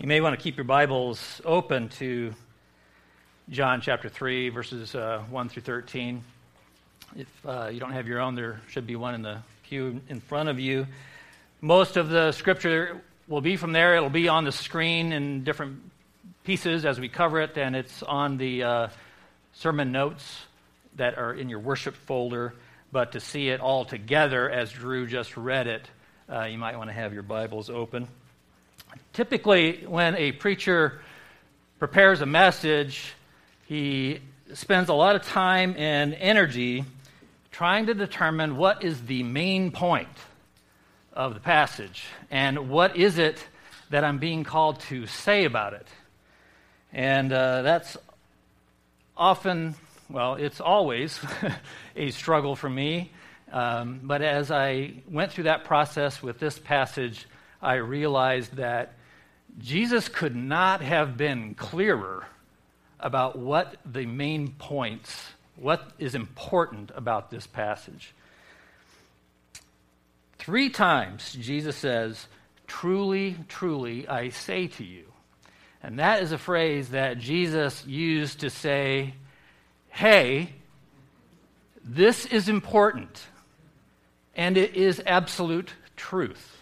You may want to keep your Bibles open to John chapter 3, verses uh, 1 through 13. If uh, you don't have your own, there should be one in the pew in front of you. Most of the scripture will be from there. It'll be on the screen in different pieces as we cover it, and it's on the uh, sermon notes that are in your worship folder. But to see it all together as Drew just read it, uh, you might want to have your Bibles open. Typically, when a preacher prepares a message, he spends a lot of time and energy trying to determine what is the main point of the passage and what is it that I'm being called to say about it. And uh, that's often, well, it's always a struggle for me. Um, but as I went through that process with this passage, I realized that Jesus could not have been clearer about what the main points, what is important about this passage. Three times Jesus says, Truly, truly, I say to you. And that is a phrase that Jesus used to say, Hey, this is important, and it is absolute truth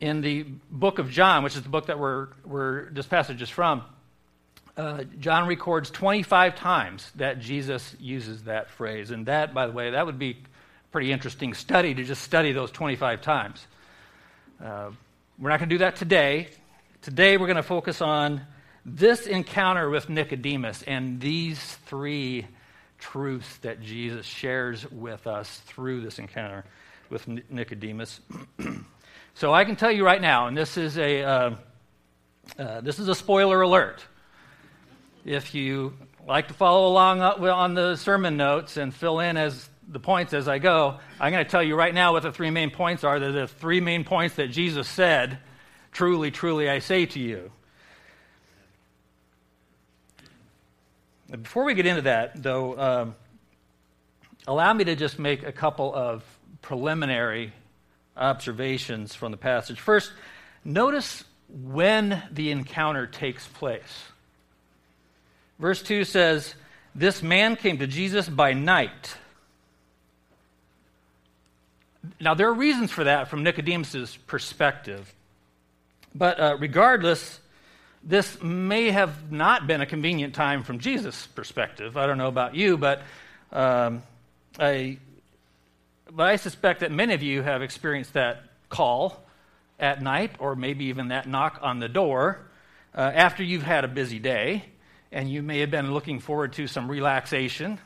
in the book of John, which is the book that we're, we're this passage is from, uh, John records 25 times that Jesus uses that phrase. And that, by the way, that would be a pretty interesting study to just study those 25 times. Uh, we're not going to do that today. Today, we're going to focus on this encounter with Nicodemus and these three truths that Jesus shares with us through this encounter with Nicodemus. So I can tell you right now, and this is a uh, uh, this is a spoiler alert. If you like to follow along on the sermon notes and fill in as the points as I go, I'm going to tell you right now what the three main points are. They're the three main points that Jesus said. Truly, truly, I say to you. Before we get into that, though, um, allow me to just make a couple of preliminary observations from the passage. First, notice when the encounter takes place. Verse 2 says, This man came to Jesus by night. Now, there are reasons for that from Nicodemus' perspective. But uh, regardless, this may have not been a convenient time from Jesus' perspective. I don't know about you, but um, I but I suspect that many of you have experienced that call at night, or maybe even that knock on the door uh, after you've had a busy day, and you may have been looking forward to some relaxation,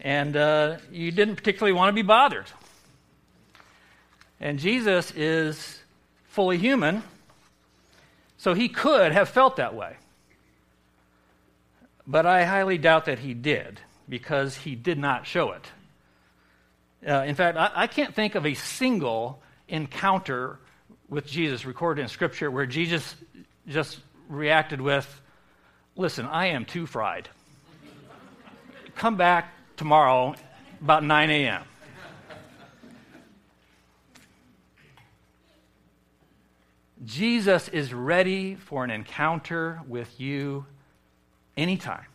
and uh, you didn't particularly want to be bothered. And Jesus is fully human, so he could have felt that way. But I highly doubt that he did, because he did not show it. Uh, in fact, I, I can't think of a single encounter with Jesus recorded in Scripture where Jesus just reacted with, Listen, I am too fried. Come back tomorrow about 9 a.m. Jesus is ready for an encounter with you anytime.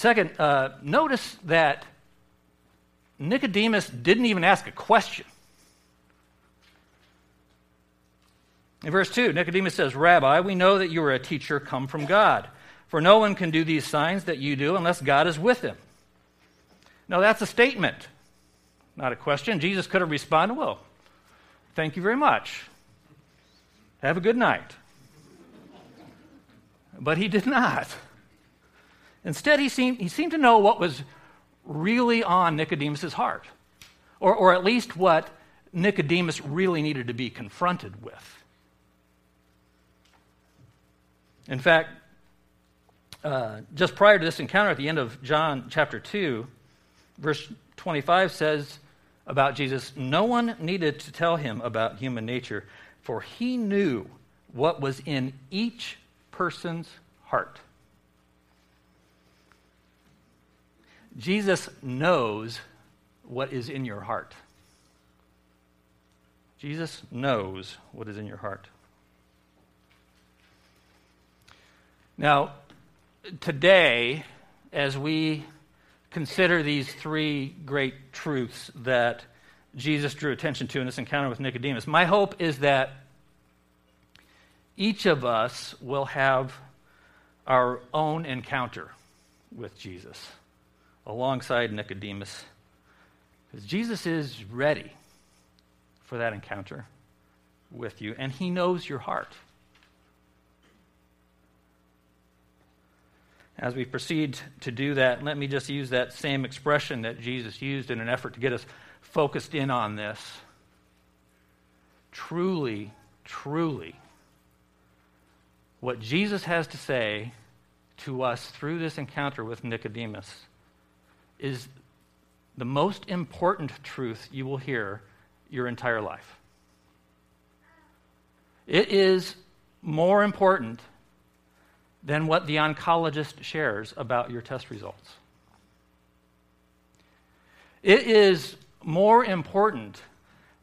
Second, uh, notice that Nicodemus didn't even ask a question. In verse 2, Nicodemus says, Rabbi, we know that you are a teacher come from God, for no one can do these signs that you do unless God is with him. Now, that's a statement, not a question. Jesus could have responded, Well, thank you very much. Have a good night. But he did not. Instead, he seemed, he seemed to know what was really on Nicodemus' heart, or, or at least what Nicodemus really needed to be confronted with. In fact, uh, just prior to this encounter at the end of John chapter 2, verse 25 says about Jesus, No one needed to tell him about human nature, for he knew what was in each person's heart. Jesus knows what is in your heart. Jesus knows what is in your heart. Now, today, as we consider these three great truths that Jesus drew attention to in this encounter with Nicodemus, my hope is that each of us will have our own encounter with Jesus alongside Nicodemus. Because Jesus is ready for that encounter with you, and he knows your heart. As we proceed to do that, let me just use that same expression that Jesus used in an effort to get us focused in on this. Truly, truly, what Jesus has to say to us through this encounter with Nicodemus is the most important truth you will hear your entire life. It is more important than what the oncologist shares about your test results. It is more important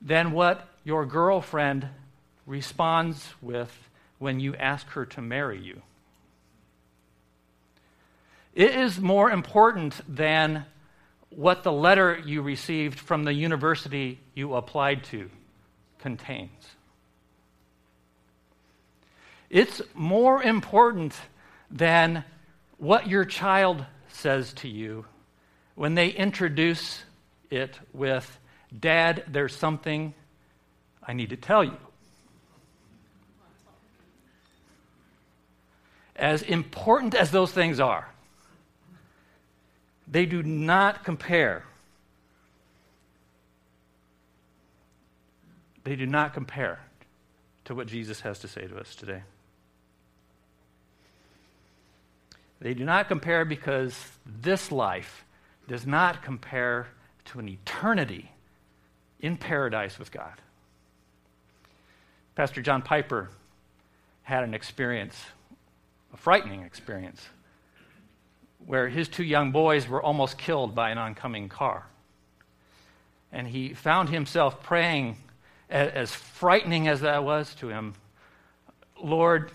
than what your girlfriend responds with when you ask her to marry you. It is more important than what the letter you received from the university you applied to contains. It's more important than what your child says to you when they introduce it with, Dad, there's something I need to tell you. As important as those things are, they do not compare. They do not compare to what Jesus has to say to us today. They do not compare because this life does not compare to an eternity in paradise with God. Pastor John Piper had an experience, a frightening experience, where his two young boys were almost killed by an oncoming car. And he found himself praying, as frightening as that was to him, Lord,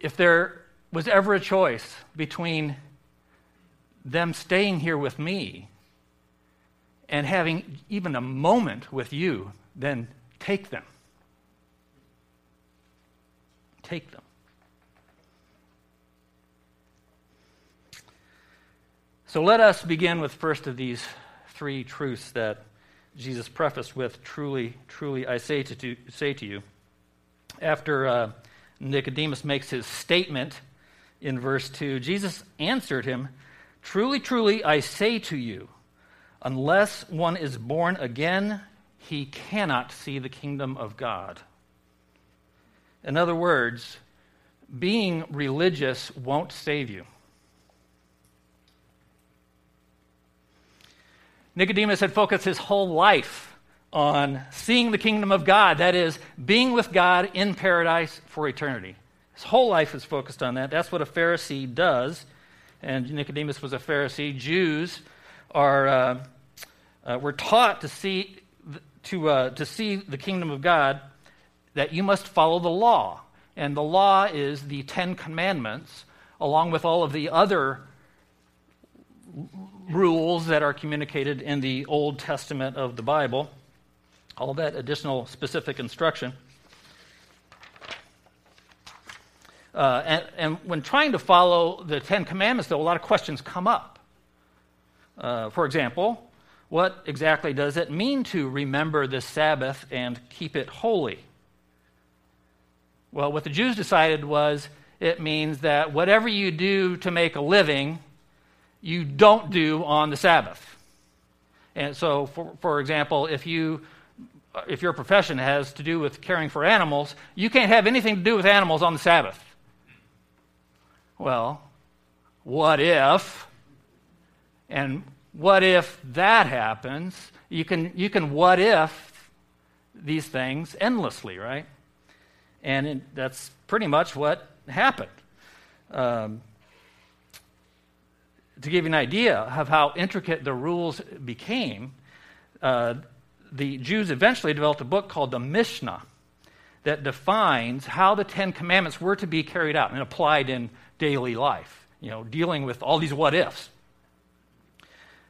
if there was ever a choice between them staying here with me and having even a moment with you, then take them. Take them. So let us begin with first of these three truths that Jesus prefaced with Truly, truly, I say to, say to you. After uh, Nicodemus makes his statement in verse 2, Jesus answered him, Truly, truly, I say to you, unless one is born again, he cannot see the kingdom of God. In other words, being religious won't save you. Nicodemus had focused his whole life on seeing the kingdom of God, that is, being with God in paradise for eternity. His whole life is focused on that. That's what a Pharisee does. And Nicodemus was a Pharisee. Jews are uh, uh, were taught to see to uh, to see the kingdom of God that you must follow the law, and the law is the Ten Commandments, along with all of the other rules that are communicated in the Old Testament of the Bible. All that additional specific instruction. Uh, and, and, when trying to follow the Ten Commandments, though, a lot of questions come up. Uh, for example, what exactly does it mean to remember the Sabbath and keep it holy? Well, what the Jews decided was it means that whatever you do to make a living, you don't do on the Sabbath. And so, for, for example, if you if your profession has to do with caring for animals, you can't have anything to do with animals on the Sabbath. Well, what if? And what if that happens? You can, you can what if these things endlessly, right? And it, that's pretty much what happened. Um, to give you an idea of how intricate the rules became, uh, the Jews eventually developed a book called the Mishnah that defines how the Ten Commandments were to be carried out and applied in daily life, you know, dealing with all these what ifs.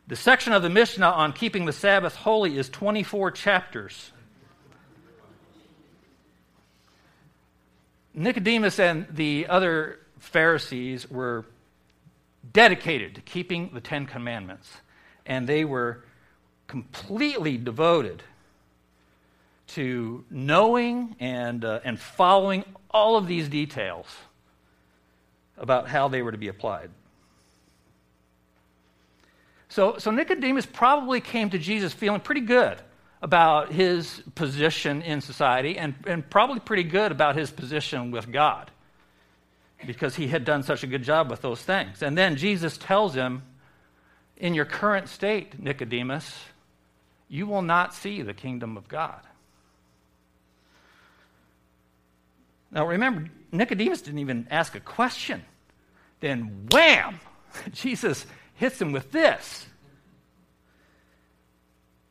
The section of the Mishnah on keeping the Sabbath holy is 24 chapters. Nicodemus and the other Pharisees were dedicated to keeping the Ten Commandments, and they were completely devoted to knowing and, uh, and following all of these details about how they were to be applied. So, so Nicodemus probably came to Jesus feeling pretty good about his position in society and, and probably pretty good about his position with God because he had done such a good job with those things. And then Jesus tells him, In your current state, Nicodemus, you will not see the kingdom of God. Now remember, Nicodemus didn't even ask a question. Then, wham! Jesus hits him with this.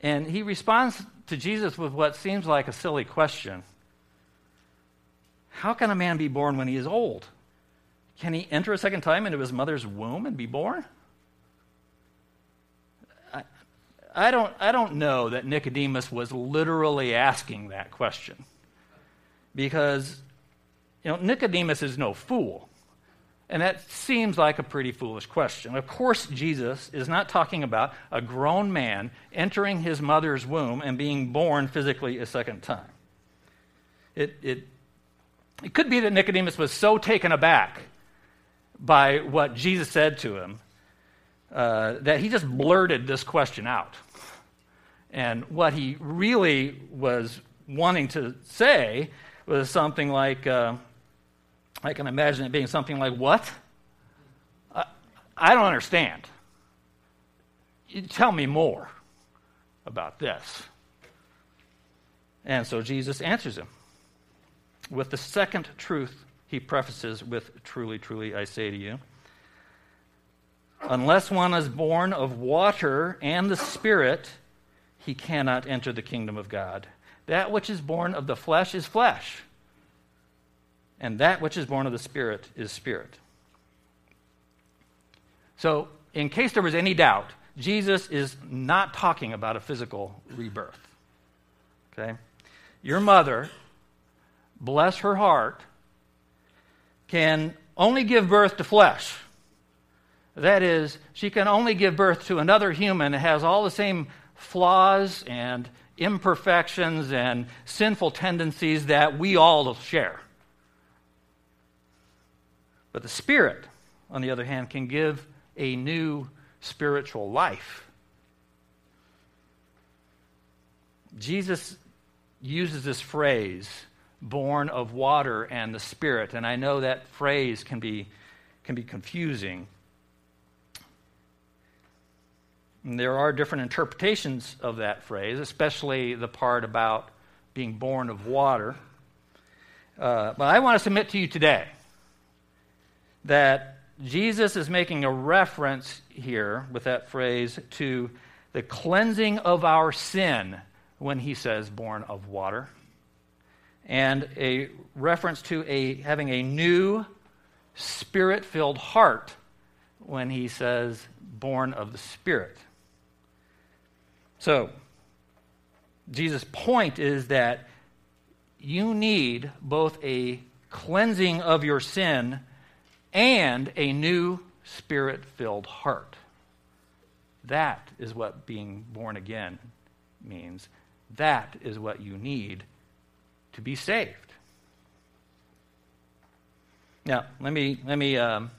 And he responds to Jesus with what seems like a silly question How can a man be born when he is old? Can he enter a second time into his mother's womb and be born? I, I, don't, I don't know that Nicodemus was literally asking that question because you know, Nicodemus is no fool. And that seems like a pretty foolish question. Of course, Jesus is not talking about a grown man entering his mother's womb and being born physically a second time. It, it, it could be that Nicodemus was so taken aback by what Jesus said to him uh, that he just blurted this question out. And what he really was wanting to say was something like, uh, I can imagine it being something like, What? I, I don't understand. You tell me more about this. And so Jesus answers him with the second truth he prefaces with Truly, truly, I say to you. Unless one is born of water and the Spirit, he cannot enter the kingdom of God. That which is born of the flesh is flesh and that which is born of the Spirit is spirit. So, in case there was any doubt, Jesus is not talking about a physical rebirth. Okay? Your mother, bless her heart, can only give birth to flesh. That is, she can only give birth to another human that has all the same flaws and imperfections and sinful tendencies that we all share. But the Spirit, on the other hand, can give a new spiritual life. Jesus uses this phrase, born of water and the Spirit, and I know that phrase can be, can be confusing. And there are different interpretations of that phrase, especially the part about being born of water. Uh, but I want to submit to you today that Jesus is making a reference here with that phrase to the cleansing of our sin when he says born of water and a reference to a having a new spirit-filled heart when he says born of the spirit so jesus point is that you need both a cleansing of your sin and a new spirit filled heart. That is what being born again means. That is what you need to be saved. Now, let me, let me um,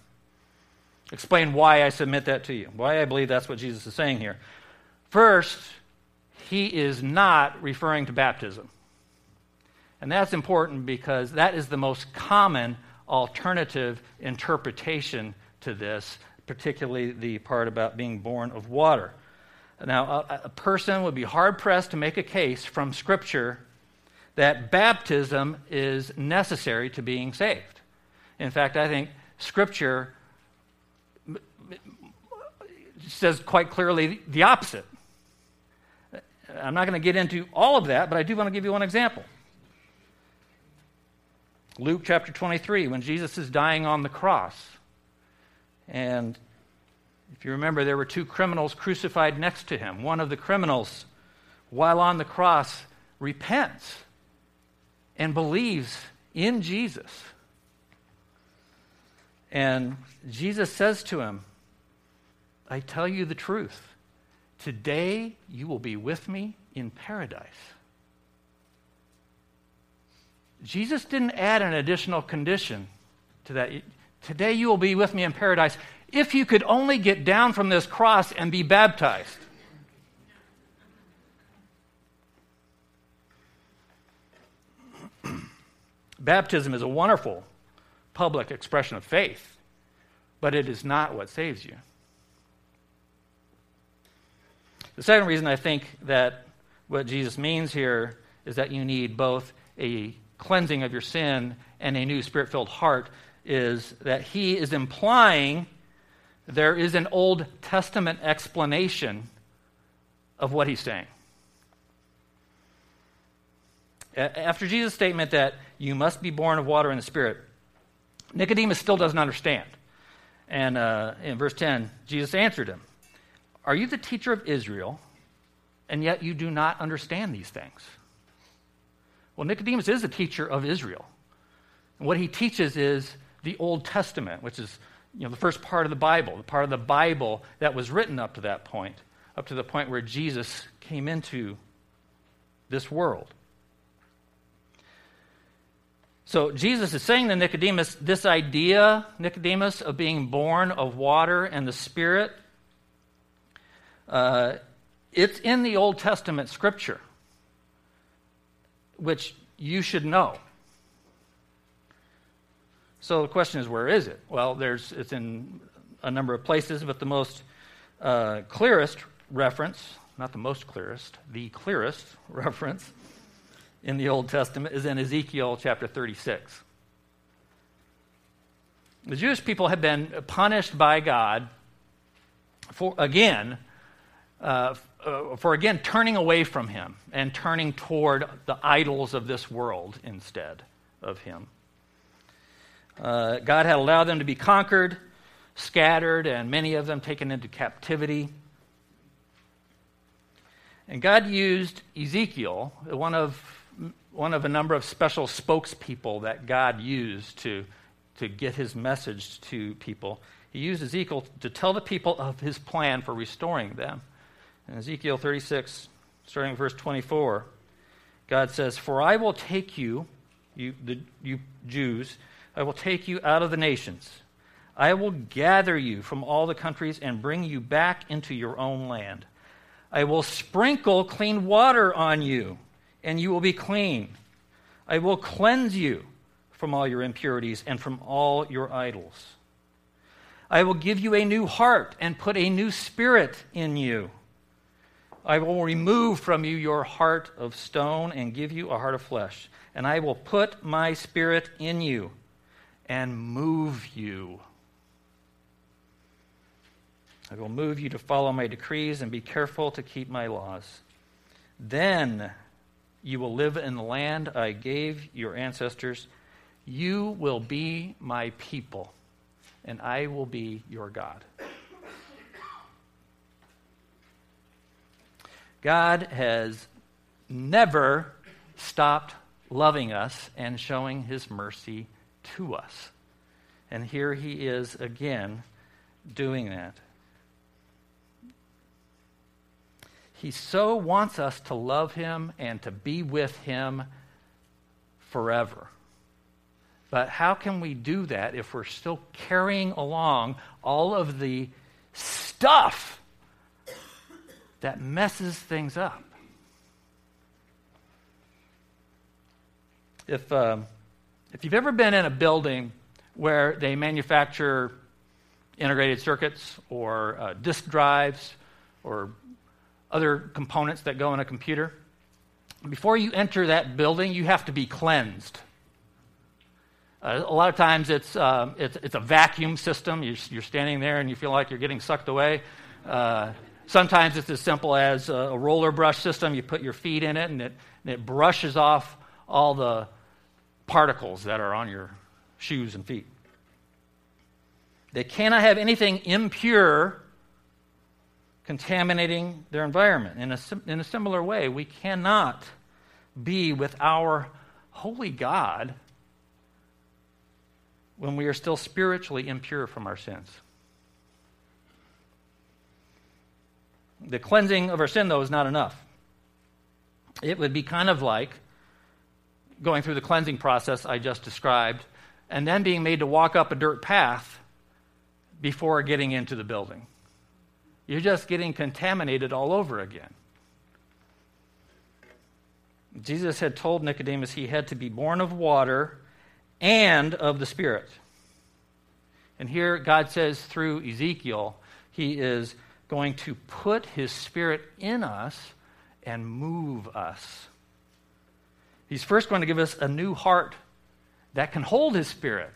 explain why I submit that to you, why I believe that's what Jesus is saying here. First, he is not referring to baptism. And that's important because that is the most common alternative interpretation to this, particularly the part about being born of water. Now, a, a person would be hard pressed to make a case from Scripture that baptism is necessary to being saved. In fact, I think Scripture says quite clearly the opposite. I'm not going to get into all of that, but I do want to give you one example. Luke chapter 23, when Jesus is dying on the cross. And if you remember, there were two criminals crucified next to him. One of the criminals, while on the cross, repents and believes in Jesus. And Jesus says to him, I tell you the truth. Today you will be with me in paradise. Jesus didn't add an additional condition to that. Today you will be with me in paradise if you could only get down from this cross and be baptized. Baptism is a wonderful public expression of faith, but it is not what saves you. The second reason I think that what Jesus means here is that you need both a cleansing of your sin and a new spirit filled heart is that he is implying there is an Old Testament explanation of what he's saying. After Jesus' statement that you must be born of water and the Spirit, Nicodemus still doesn't understand. And uh, in verse 10, Jesus answered him Are you the teacher of Israel, and yet you do not understand these things? Well, Nicodemus is a teacher of Israel. And what he teaches is the Old Testament, which is you know, the first part of the Bible, the part of the Bible that was written up to that point, up to the point where Jesus came into this world. So Jesus is saying to Nicodemus, this idea, Nicodemus, of being born of water and the Spirit, uh, it's in the Old Testament scripture, which you should know. So the question is, where is it? Well, there's, it's in a number of places, but the most uh, clearest reference, not the most clearest, the clearest reference in the Old Testament is in Ezekiel chapter 36. The Jewish people had been punished by God for, again, uh, uh, for again turning away from Him and turning toward the idols of this world instead of Him. Uh, God had allowed them to be conquered, scattered, and many of them taken into captivity. And God used Ezekiel, one of one of a number of special spokespeople that God used to, to get his message to people. He used Ezekiel to tell the people of his plan for restoring them. In Ezekiel 36, starting with verse 24, God says, For I will take you, you, the, you Jews, I will take you out of the nations. I will gather you from all the countries and bring you back into your own land. I will sprinkle clean water on you and you will be clean. I will cleanse you from all your impurities and from all your idols. I will give you a new heart and put a new spirit in you. I will remove from you your heart of stone and give you a heart of flesh. And I will put my spirit in you and move you. I will move you to follow my decrees and be careful to keep my laws. Then you will live in the land I gave your ancestors. You will be my people, and I will be your God. God has never stopped loving us and showing his mercy to us. And here he is again doing that. He so wants us to love him and to be with him forever. But how can we do that if we're still carrying along all of the stuff that messes things up? If, um, if you've ever been in a building where they manufacture integrated circuits or uh, disk drives or other components that go in a computer. Before you enter that building, you have to be cleansed. Uh, a lot of times it's, um, it's, it's, a vacuum system. You're, you're, standing there and you feel like you're getting sucked away. Uh, Sometimes it's as simple as a roller brush system. You put your feet in it and it, and it brushes off all the particles that are on your shoes and feet. They cannot have anything impure contaminating their environment. In a, in a similar way, we cannot be with our holy God when we are still spiritually impure from our sins. The cleansing of our sin, though, is not enough. It would be kind of like going through the cleansing process I just described and then being made to walk up a dirt path before getting into the building. You're just getting contaminated all over again. Jesus had told Nicodemus he had to be born of water and of the Spirit. And here God says through Ezekiel, he is going to put his Spirit in us and move us. He's first going to give us a new heart that can hold his Spirit,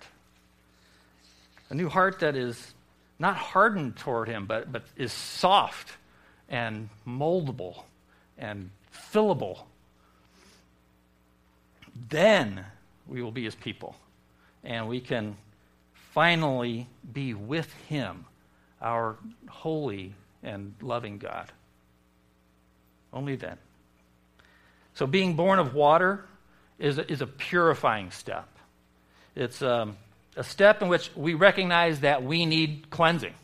a new heart that is not hardened toward him, but, but is soft and moldable and fillable. Then we will be his people, and we can finally be with him, our holy and loving God. Only then. So, being born of water is a, is a purifying step. It's um, a step in which we recognize that we need cleansing.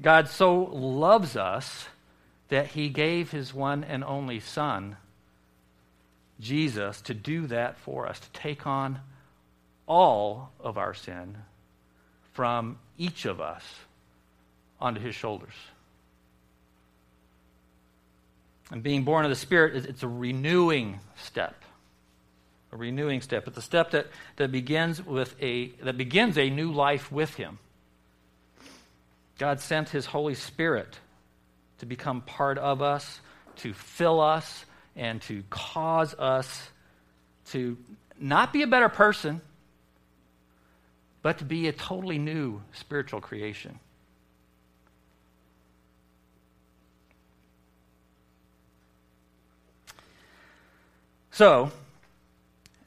God so loves us that he gave his one and only Son, Jesus, to do that for us, to take on all of our sin from each of us onto his shoulders. And being born of the Spirit, it's a renewing step. A renewing step. It's a step that, that begins with a that begins a new life with him. God sent his Holy Spirit to become part of us, to fill us, and to cause us to not be a better person, but to be a totally new spiritual creation. So,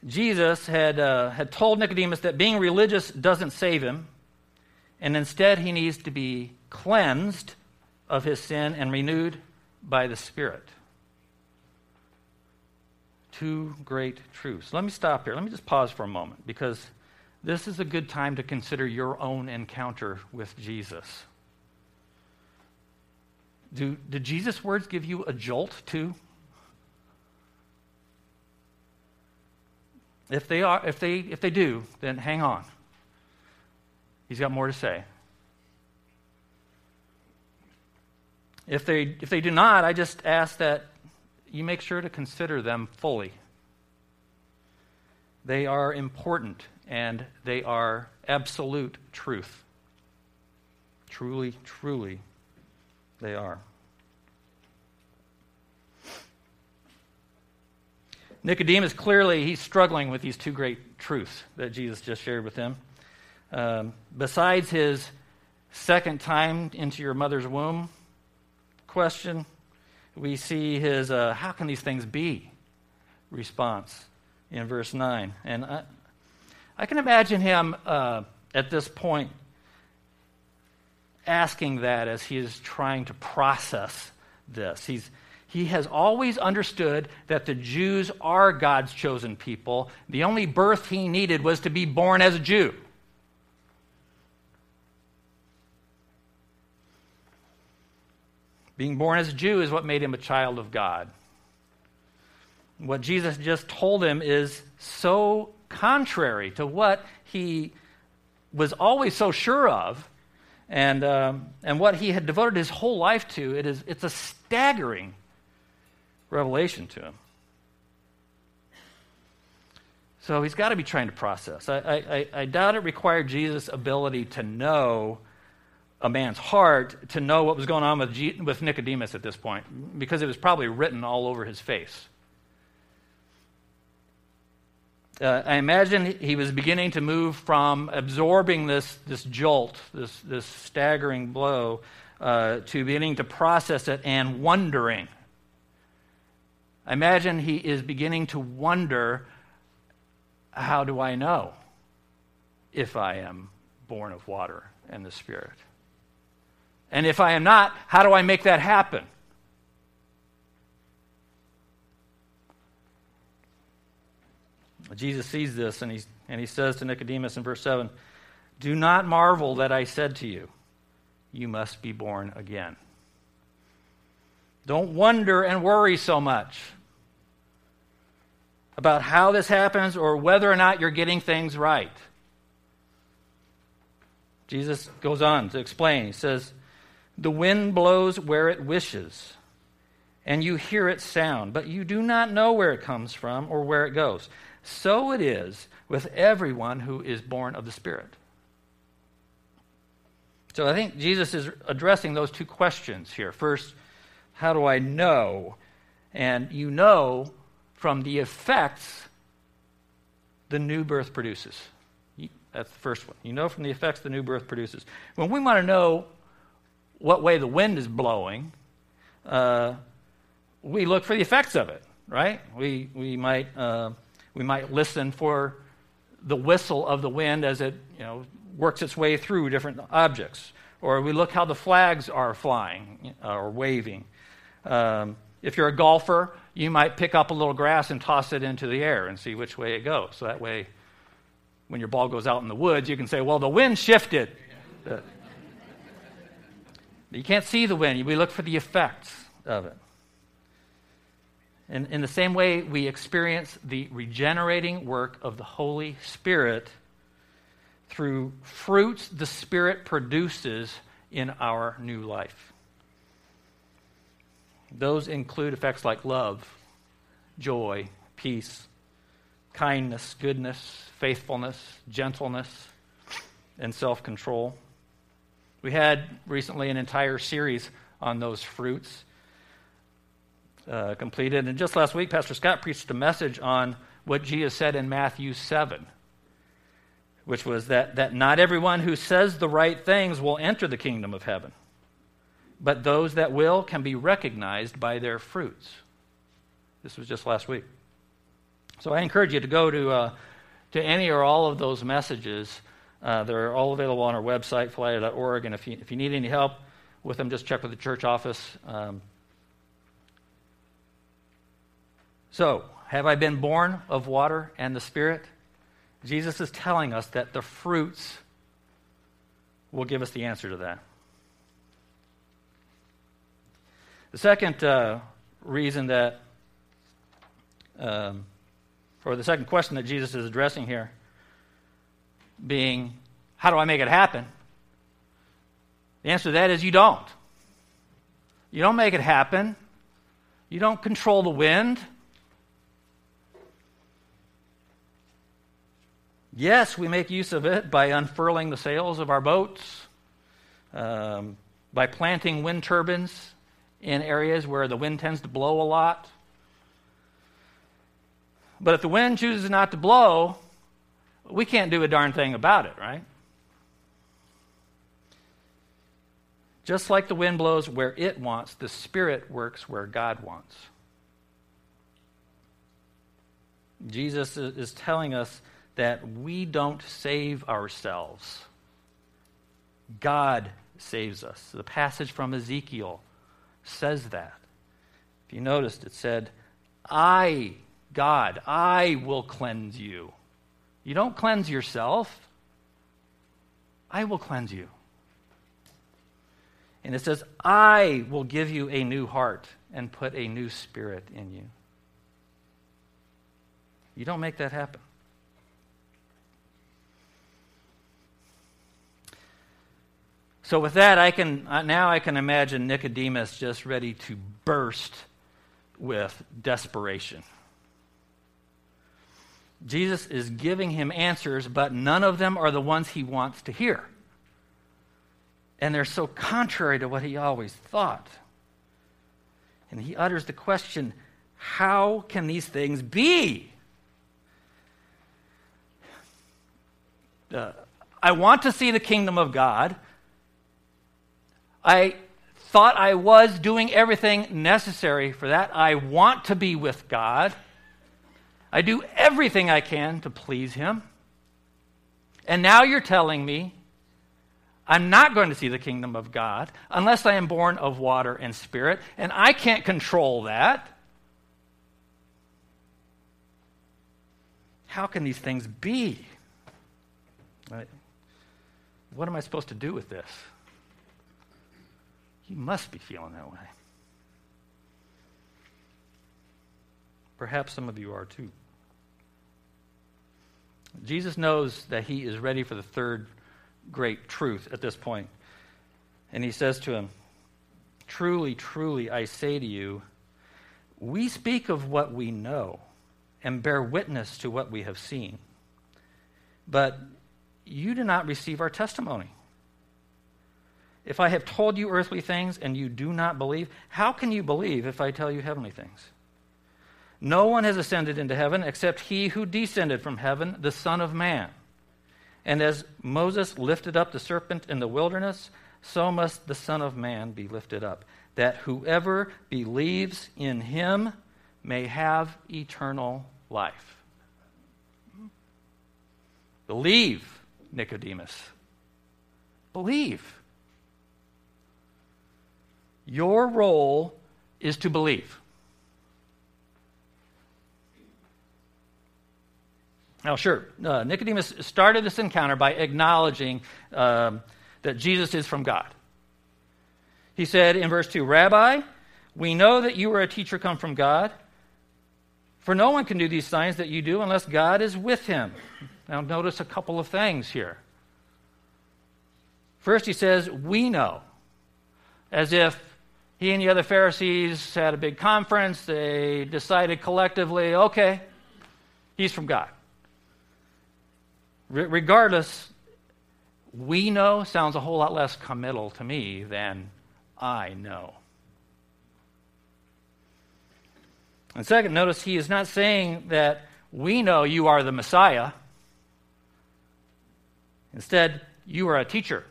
Jesus had, uh, had told Nicodemus that being religious doesn't save him, and instead he needs to be cleansed of his sin and renewed by the Spirit. Two great truths. Let me stop here. Let me just pause for a moment because this is a good time to consider your own encounter with Jesus. Do, did Jesus' words give you a jolt too? If they, are, if, they, if they do, then hang on. He's got more to say. If they, if they do not, I just ask that you make sure to consider them fully. They are important and they are absolute truth. Truly, truly, they are. Nicodemus clearly he's struggling with these two great truths that Jesus just shared with him. Um, besides his second time into your mother's womb question, we see his uh, how can these things be response in verse 9. And I, I can imagine him uh, at this point asking that as he is trying to process this. He's, he has always understood that the Jews are God's chosen people. The only birth he needed was to be born as a Jew. Being born as a Jew is what made him a child of God. What Jesus just told him is so contrary to what he was always so sure of and, um, and what he had devoted his whole life to. It is, it's a staggering revelation to him. So he's got to be trying to process. I, I, I doubt it required Jesus' ability to know a man's heart to know what was going on with, G, with Nicodemus at this point, because it was probably written all over his face. uh, I imagine he was beginning to move from absorbing this, this jolt, this, this staggering blow, uh, to beginning to process it and wondering. I imagine he is beginning to wonder how do I know if I am born of water and the Spirit? And if I am not, how do I make that happen? Jesus sees this and, he's, and he says to Nicodemus in verse 7 Do not marvel that I said to you, You must be born again. Don't wonder and worry so much about how this happens or whether or not you're getting things right. Jesus goes on to explain. He says, The wind blows where it wishes, and you hear its sound, but you do not know where it comes from or where it goes. So it is with everyone who is born of the Spirit. So I think Jesus is addressing those two questions here. First, how do I know? And you know from the effects the new birth produces. That's the first one. You know from the effects the new birth produces. When we want to know what way the wind is blowing, uh, we look for the effects of it, right? We, we might uh, we might listen for the whistle of the wind as it you know, works its way through different objects. Or we look how the flags are flying uh, or waving. Um, if you're a golfer, you might pick up a little grass and toss it into the air and see which way it goes. So that way, when your ball goes out in the woods, you can say, well, the wind shifted. But you can't see the wind. We look for the effects of it. And in the same way, we experience the regenerating work of the Holy Spirit through fruits the Spirit produces in our new life. Those include effects like love, joy, peace, kindness, goodness, faithfulness, gentleness, and self control. We had recently an entire series on those fruits uh, completed. And just last week, Pastor Scott preached a message on what Jesus said in Matthew 7, which was that, that not everyone who says the right things will enter the kingdom of heaven, but those that will can be recognized by their fruits. This was just last week. So I encourage you to go to, uh, to any or all of those messages. Uh, they're all available on our website, flyer.org. And if you, if you need any help with them, just check with the church office. Um, So, have I been born of water and the Spirit? Jesus is telling us that the fruits will give us the answer to that. The second uh, reason that, um, or the second question that Jesus is addressing here, being, how do I make it happen? The answer to that is you don't. You don't make it happen. You don't control the wind. Yes, we make use of it by unfurling the sails of our boats, um, by planting wind turbines in areas where the wind tends to blow a lot. But if the wind chooses not to blow, we can't do a darn thing about it, right? Just like the wind blows where it wants, the Spirit works where God wants. Jesus is telling us that we don't save ourselves. God saves us. The passage from Ezekiel says that. If you noticed, it said, I, God, I will cleanse you. You don't cleanse yourself, I will cleanse you. And it says, I will give you a new heart and put a new spirit in you. You don't make that happen. So with that, I can uh, now I can imagine Nicodemus just ready to burst with desperation. Jesus is giving him answers, but none of them are the ones he wants to hear. And they're so contrary to what he always thought. And he utters the question how can these things be? uh, I want to see the kingdom of God. I thought I was doing everything necessary for that. I want to be with God. I do everything I can to please Him. And now you're telling me I'm not going to see the kingdom of God unless I am born of water and spirit, and I can't control that. How can these things be? What am I supposed to do with this? You must be feeling that way. Perhaps some of you are too. Jesus knows that he is ready for the third great truth at this point. And he says to him, Truly, truly, I say to you, we speak of what we know and bear witness to what we have seen. But you do not receive our testimony. If I have told you earthly things and you do not believe, how can you believe if I tell you heavenly things? No one has ascended into heaven except he who descended from heaven, the Son of Man. And as Moses lifted up the serpent in the wilderness, so must the Son of Man be lifted up, that whoever believes in him may have eternal life. Believe, Nicodemus. Believe. Your role is to believe. Now, sure, uh, Nicodemus started this encounter by acknowledging um, that Jesus is from God. He said in verse 2 Rabbi, we know that you are a teacher come from God, for no one can do these signs that you do unless God is with him. Now, notice a couple of things here. First, he says, We know, as if he and the other Pharisees had a big conference. They decided collectively, okay, he's from God. Re- regardless, we know sounds a whole lot less committal to me than I know. And second, notice he is not saying that we know you are the Messiah. Instead, you are a teacher.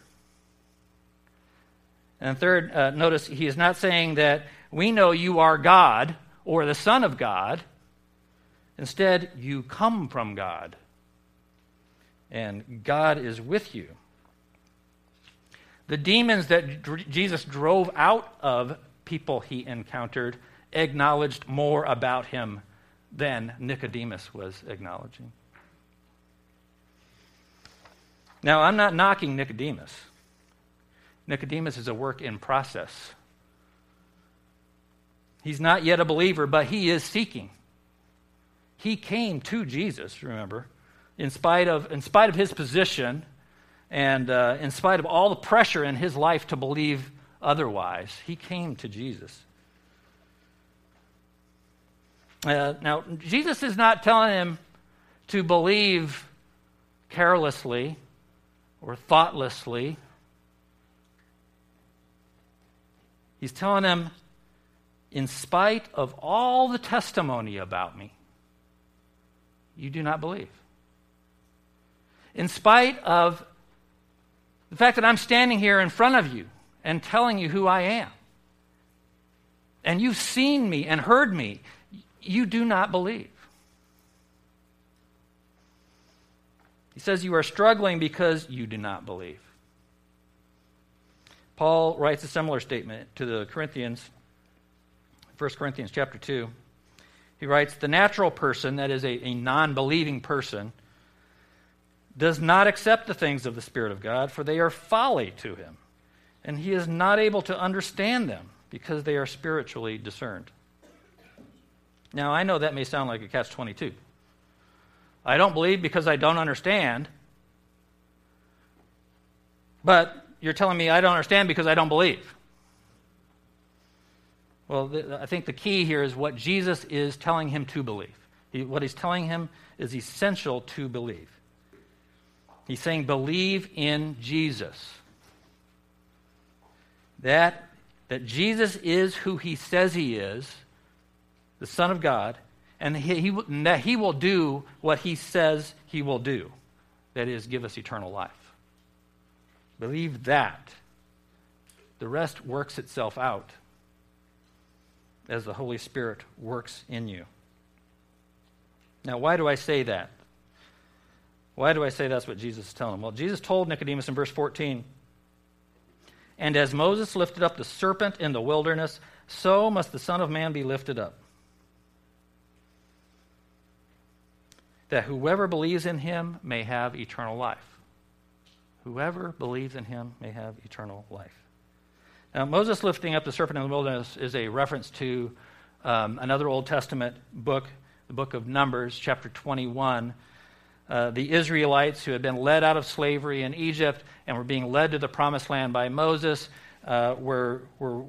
And third, uh, notice he is not saying that we know you are God or the Son of God. Instead, you come from God. And God is with you. The demons that Jesus drove out of people he encountered acknowledged more about him than Nicodemus was acknowledging. Now, I'm not knocking Nicodemus. Nicodemus is a work in process. He's not yet a believer, but he is seeking. He came to Jesus, remember, in spite of, in spite of his position and uh, in spite of all the pressure in his life to believe otherwise. He came to Jesus. Uh, now, Jesus is not telling him to believe carelessly or thoughtlessly He's telling them, in spite of all the testimony about me, you do not believe. In spite of the fact that I'm standing here in front of you and telling you who I am, and you've seen me and heard me, you do not believe. He says you are struggling because you do not believe. Paul writes a similar statement to the Corinthians, 1 Corinthians chapter 2. He writes, The natural person, that is a, a non believing person, does not accept the things of the Spirit of God, for they are folly to him, and he is not able to understand them because they are spiritually discerned. Now, I know that may sound like a catch 22. I don't believe because I don't understand. But you're telling me I don't understand because I don't believe. Well, th- I think the key here is what Jesus is telling him to believe. He, what he's telling him is essential to believe. He's saying, believe in Jesus. That, that Jesus is who he says he is, the Son of God, and, he, he, that he will do what he says he will do. that is, give us eternal life. Believe that. The rest works itself out as the Holy Spirit works in you. Now, why do I say that? Why do I say that's what Jesus is telling him? Well, Jesus told Nicodemus in verse 14, And as Moses lifted up the serpent in the wilderness, so must the Son of Man be lifted up. That whoever believes in him may have eternal life. Whoever believes in him may have eternal life. Now, Moses lifting up the serpent in the wilderness is a reference to um, another Old Testament book, the book of Numbers, chapter 21. Uh, the Israelites who had been led out of slavery in Egypt and were being led to the promised land by Moses uh, were, were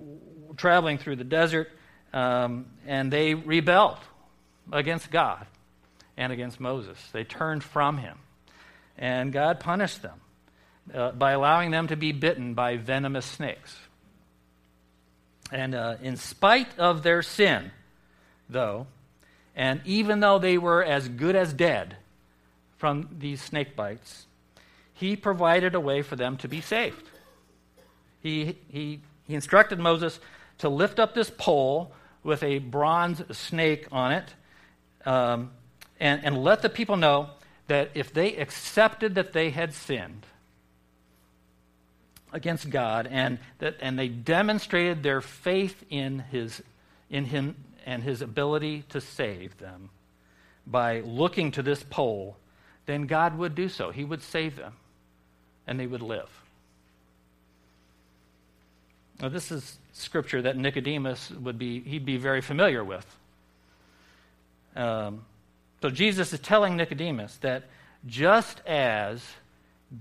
traveling through the desert um, and they rebelled against God and against Moses. They turned from him. And God punished them uh, by allowing them to be bitten by venomous snakes. And uh, in spite of their sin, though, and even though they were as good as dead from these snake bites, he provided a way for them to be saved. He, he, he instructed Moses to lift up this pole with a bronze snake on it um, and, and let the people know that if they accepted that they had sinned, against God, and, that, and they demonstrated their faith in, his, in Him and His ability to save them by looking to this pole, then God would do so. He would save them, and they would live. Now, this is scripture that Nicodemus would be, he'd be very familiar with. Um, so Jesus is telling Nicodemus that just as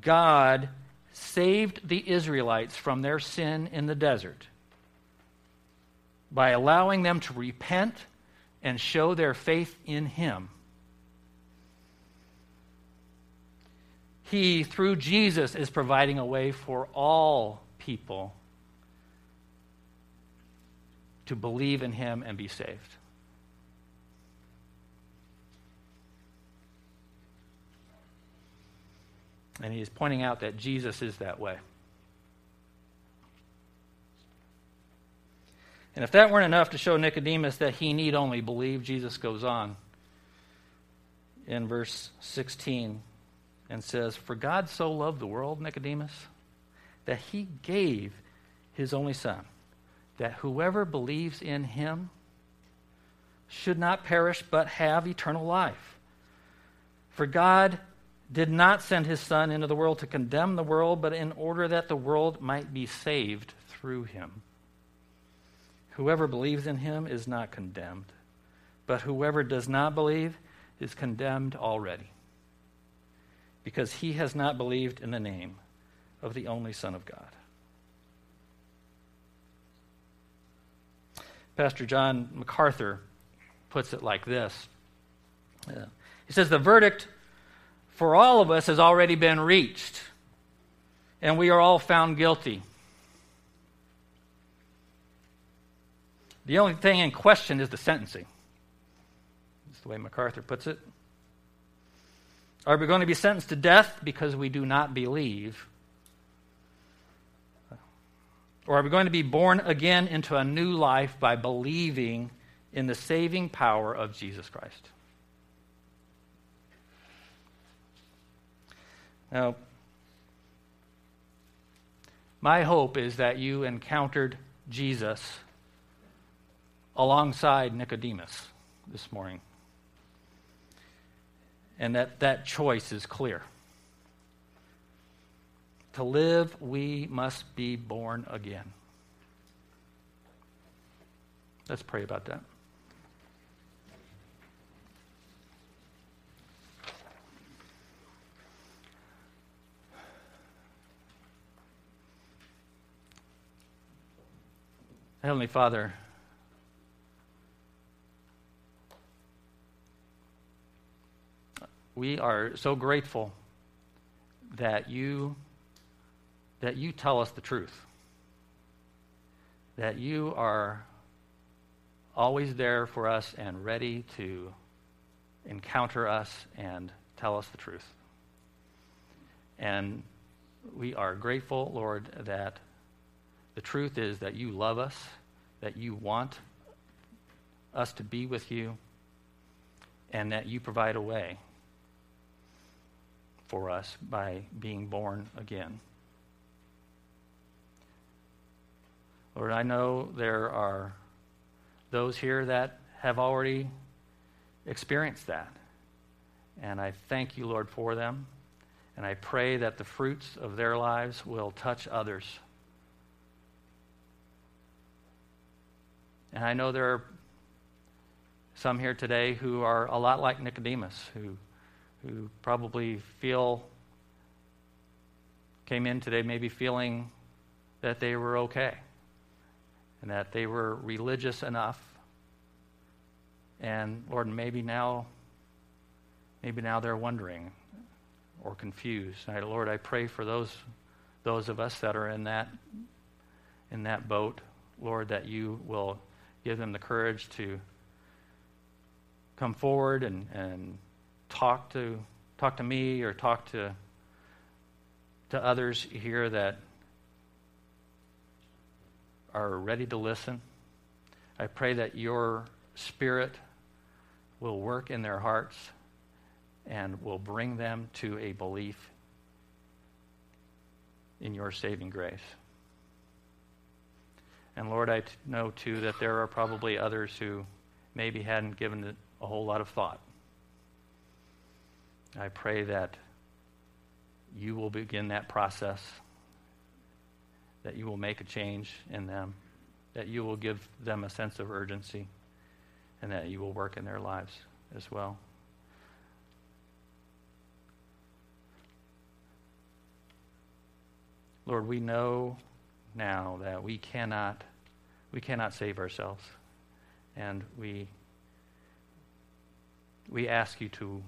God saved the Israelites from their sin in the desert by allowing them to repent and show their faith in Him. He, through Jesus, is providing a way for all people to believe in Him and be saved. And he is pointing out that Jesus is that way. And if that weren't enough to show Nicodemus that he need only believe, Jesus goes on in verse 16 and says, For God so loved the world, Nicodemus, that he gave his only Son, that whoever believes in him should not perish but have eternal life. For God did not send his Son into the world to condemn the world, but in order that the world might be saved through him. Whoever believes in him is not condemned, but whoever does not believe is condemned already, because he has not believed in the name of the only Son of God. Pastor John MacArthur puts it like this. Uh, he says, The verdict for all of us has already been reached, and we are all found guilty. The only thing in question is the sentencing. That's the way MacArthur puts it. Are we going to be sentenced to death because we do not believe? Or are we going to be born again into a new life by believing in the saving power of Jesus Christ? Now, my hope is that you encountered Jesus alongside Nicodemus this morning. And that that choice is clear. To live, we must be born again. Let's pray about that. Heavenly Father, we are so grateful that you that you tell us the truth. That you are always there for us and ready to encounter us and tell us the truth. And we are grateful, Lord, that the truth is that you love us, that you want us to be with you, and that you provide a way for us by being born again. Lord, I know there are those here that have already experienced that. And I thank you, Lord, for them. And I pray that the fruits of their lives will touch others. And I know there are some here today who are a lot like Nicodemus, who, who probably feel, came in today maybe feeling that they were okay and that they were religious enough. And Lord, maybe now, maybe now they're wondering or confused. I, Lord, I pray for those those of us that are in that in that boat, Lord, that you will give them the courage to come forward and, and talk to talk to me or talk to to others here that are ready to listen. I pray that your spirit will work in their hearts and will bring them to a belief in your saving grace. And Lord, I know too that there are probably others who maybe hadn't given it a whole lot of thought. I pray that you will begin that process that you will make a change in them, that you will give them a sense of urgency, and that you will work in their lives as well. Lord, we know now that we cannot we cannot save ourselves. And we we ask you to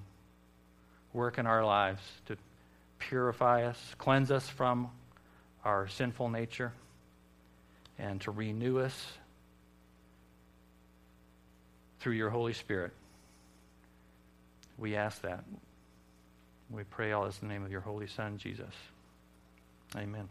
work in our lives to purify us, cleanse us from our sinful nature and to renew us through your Holy Spirit. We ask that. We pray all this in the name of your Holy Son, Jesus. Amen.